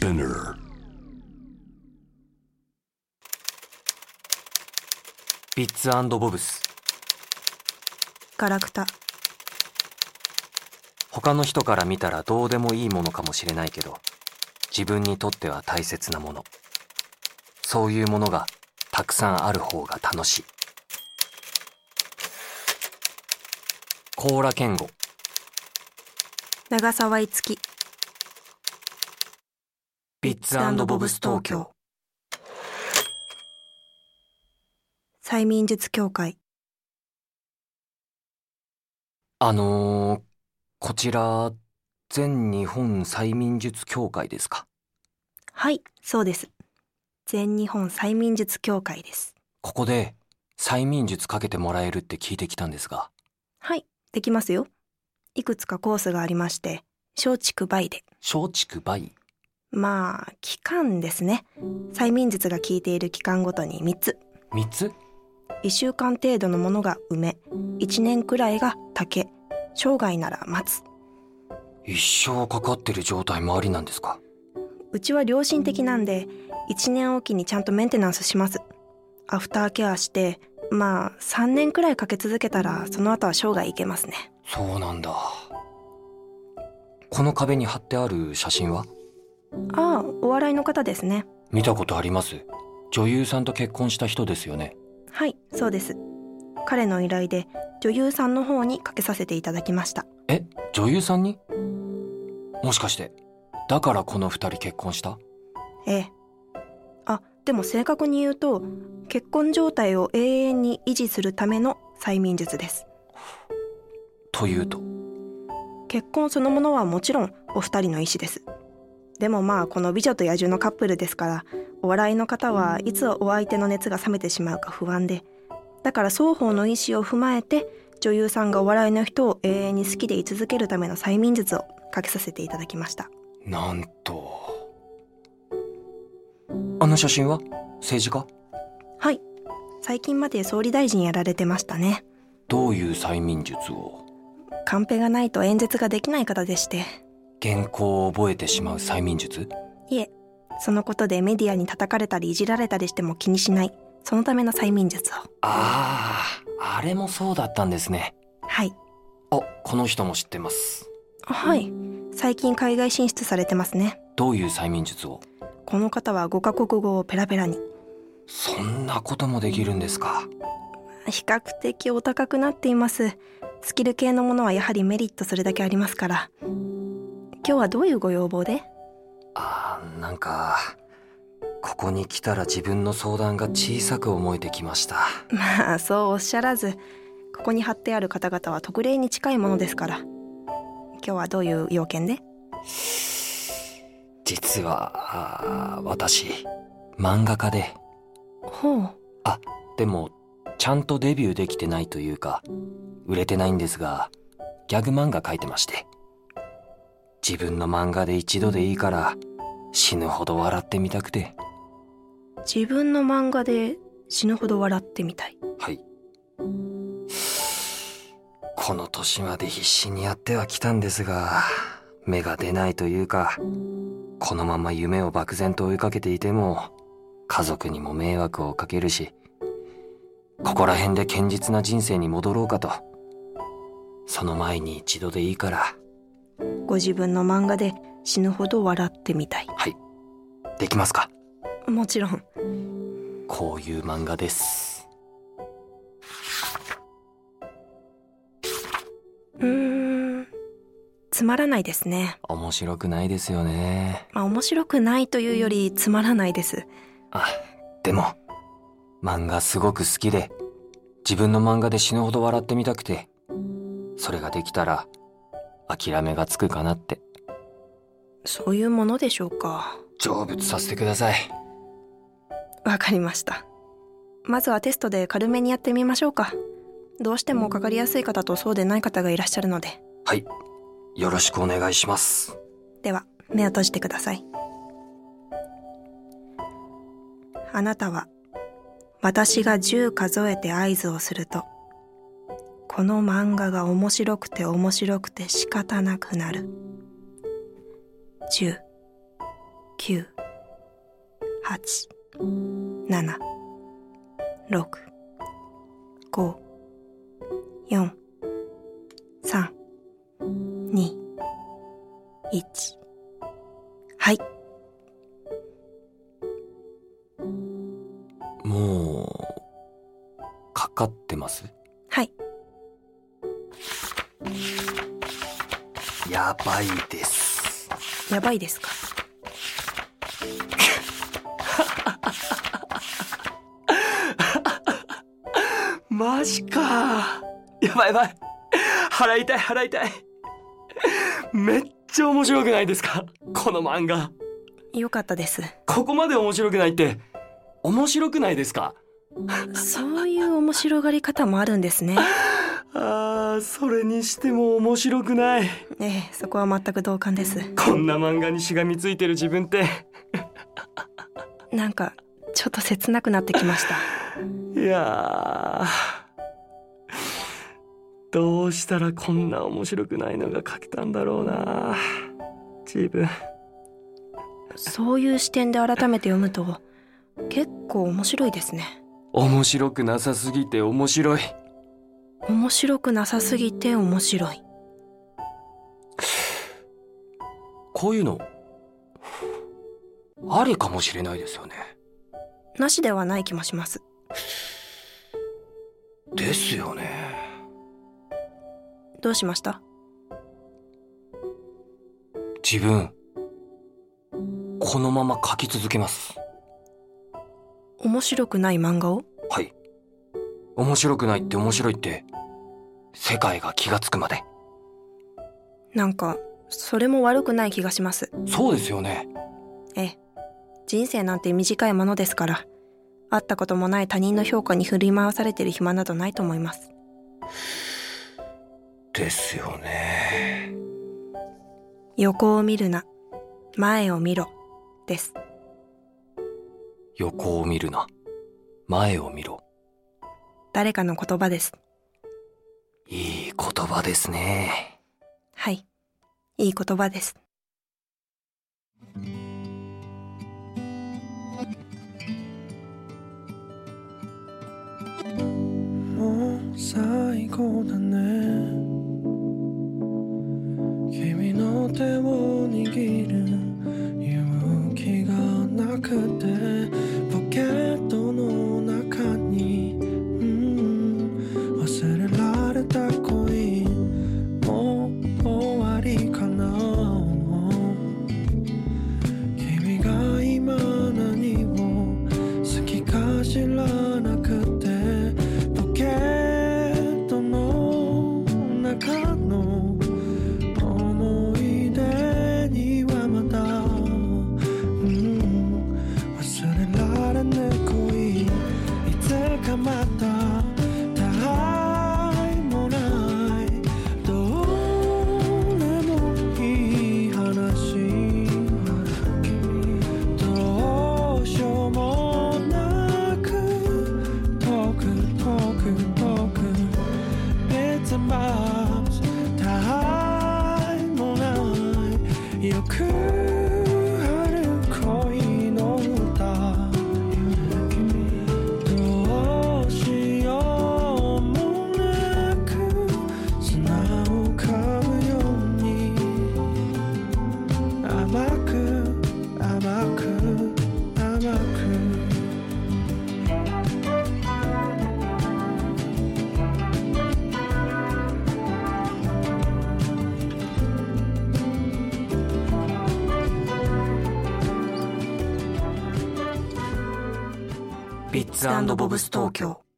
Spinner. ビッツボブスガラクタ。他の人から見たらどうでもいいものかもしれないけど自分にとっては大切なもの。そういうものがたくさんある方が楽しい。甲羅健吾長沢いつきビッツボブス東京催眠術協会。あのー、こちら全日本催眠術協会ですか？はいそうです。全日本催眠術協会です。ここで催眠術かけてもらえるって聞いてきたんですが。はいできますよ。いくつかコースがありまして松竹梅で。松竹梅まあ期間ですね。催眠術が効いている期間ごとに3つ。3つ？1週間程度のものが梅1年くらいが竹。生涯なら松一生かかってる状態もありなんですか？うちは良心的なんで1年おきにちゃんとメンテナンスします。アフターケアしてまあ3年くらいかけ続けたらその後は生涯いけますね。そうなんだ。この壁に貼ってある写真は？ああお笑いの方ですね。見たことあります？女優さんと結婚した人ですよね？はいそうです。彼の依頼で女優さんの方にかけさせていただきました。え女優さんに？もしかしてだからこの二人結婚した？ええ。あでも正確に言うと結婚状態を永遠に維持するための催眠術です。というと？結婚そのものはもちろんお二人の意思ですでもまあこの美女と野獣のカップルですからお笑いの方はいつお相手の熱が冷めてしまうか不安でだから双方の意思を踏まえて女優さんがお笑いの人を永遠に好きでい続けるための催眠術をかけさせていただきました。なんと。あの写真は？政治家？はい。最近まで総理大臣やられてましたね。どういう催眠術を？カンペがないと演説ができない方でして原稿を覚えてしまう催眠術？いえそのことでメディアに叩かれたりいじられたりしても気にしない。そのための催眠術を。あああれもそうだったんですね。はい。あこの人も知ってます。はい。最近海外進出されてますね。どういう催眠術を？この方は5カ国語をペラペラに。そんなこともできるんですか？比較的お高くなっています。スキル系のものはやはりメリットそれだけありますから今日はどういうご要望で？あーなんかここに来たら自分の相談が小さく思えてきました。まあそうおっしゃらずここに貼ってある方々は特例に近いものですから。今日はどういう要件で？実はあー私漫画家で。ほう。あでもちゃんとデビューできてないというか売れてないんですがギャグ漫画描いてまして自分の漫画で一度でいいから死ぬほど笑ってみたくて。自分の漫画で死ぬほど笑ってみたい。はい。この年まで必死にやってはきたんですが芽が出ないというかこのまま夢を漠然と追いかけていても家族にも迷惑をかけるしここら辺で堅実な人生に戻ろうかと。その前に一度でいいからご自分の漫画で死ぬほど笑ってみたい。はい。できますか？もちろん。こういう漫画です。うーん。つまらないですね。面白くないですよね。まあ面白くないというよりつまらないです。あでも漫画すごく好きで自分の漫画で死ぬほど笑ってみたくてそれができたら諦めがつくかなって。そういうものでしょうか。成仏させてください。わかりました。まずはテストで軽めにやってみましょうか。どうしてもかかりやすい方とそうでない方がいらっしゃるので。はい。よろしくお願いします。では目を閉じてください。あなたは私が10数えて合図をするとこの漫画が面白くて面白くて仕方なくなる。10 9九八七六五四三二一。はい。もうかかってます？やばいです。やばいですか？マジか。やばいやばい。払いたい払いたい。めっちゃ面白くないですか？この漫画。よかったです。ここまで面白くないって面白くないですか？そういう面白がり方もあるんですねあーそれにしても面白くない。ええそこは全く同感です。こんな漫画にしがみついてる自分って。なんかちょっと切なくなってきました。いやー。どうしたらこんな面白くないのが書けたんだろうな。自分。そういう視点で改めて読むと結構面白いですね。面白くなさすぎて面白い面白くなさすぎて面白い。こういうのありかもしれないですよね。なしではない気もします。ですよね。どうしました？自分このまま書き続けます。面白くない漫画を？はい面白くないって面白いって世界が気がつくまで。なんかそれも悪くない気がします。そうですよね。ええ。人生なんて短いものですから会ったこともない他人の評価に振り回されてる暇などないと思います。ですよね。横を見るな。前を見ろ。です。横を見るな。前を見ろ誰かの言葉です。いい言葉ですね。はい。いい言葉です。もう最高だね。君の手を握る勇気がなくてビッツボブス東京。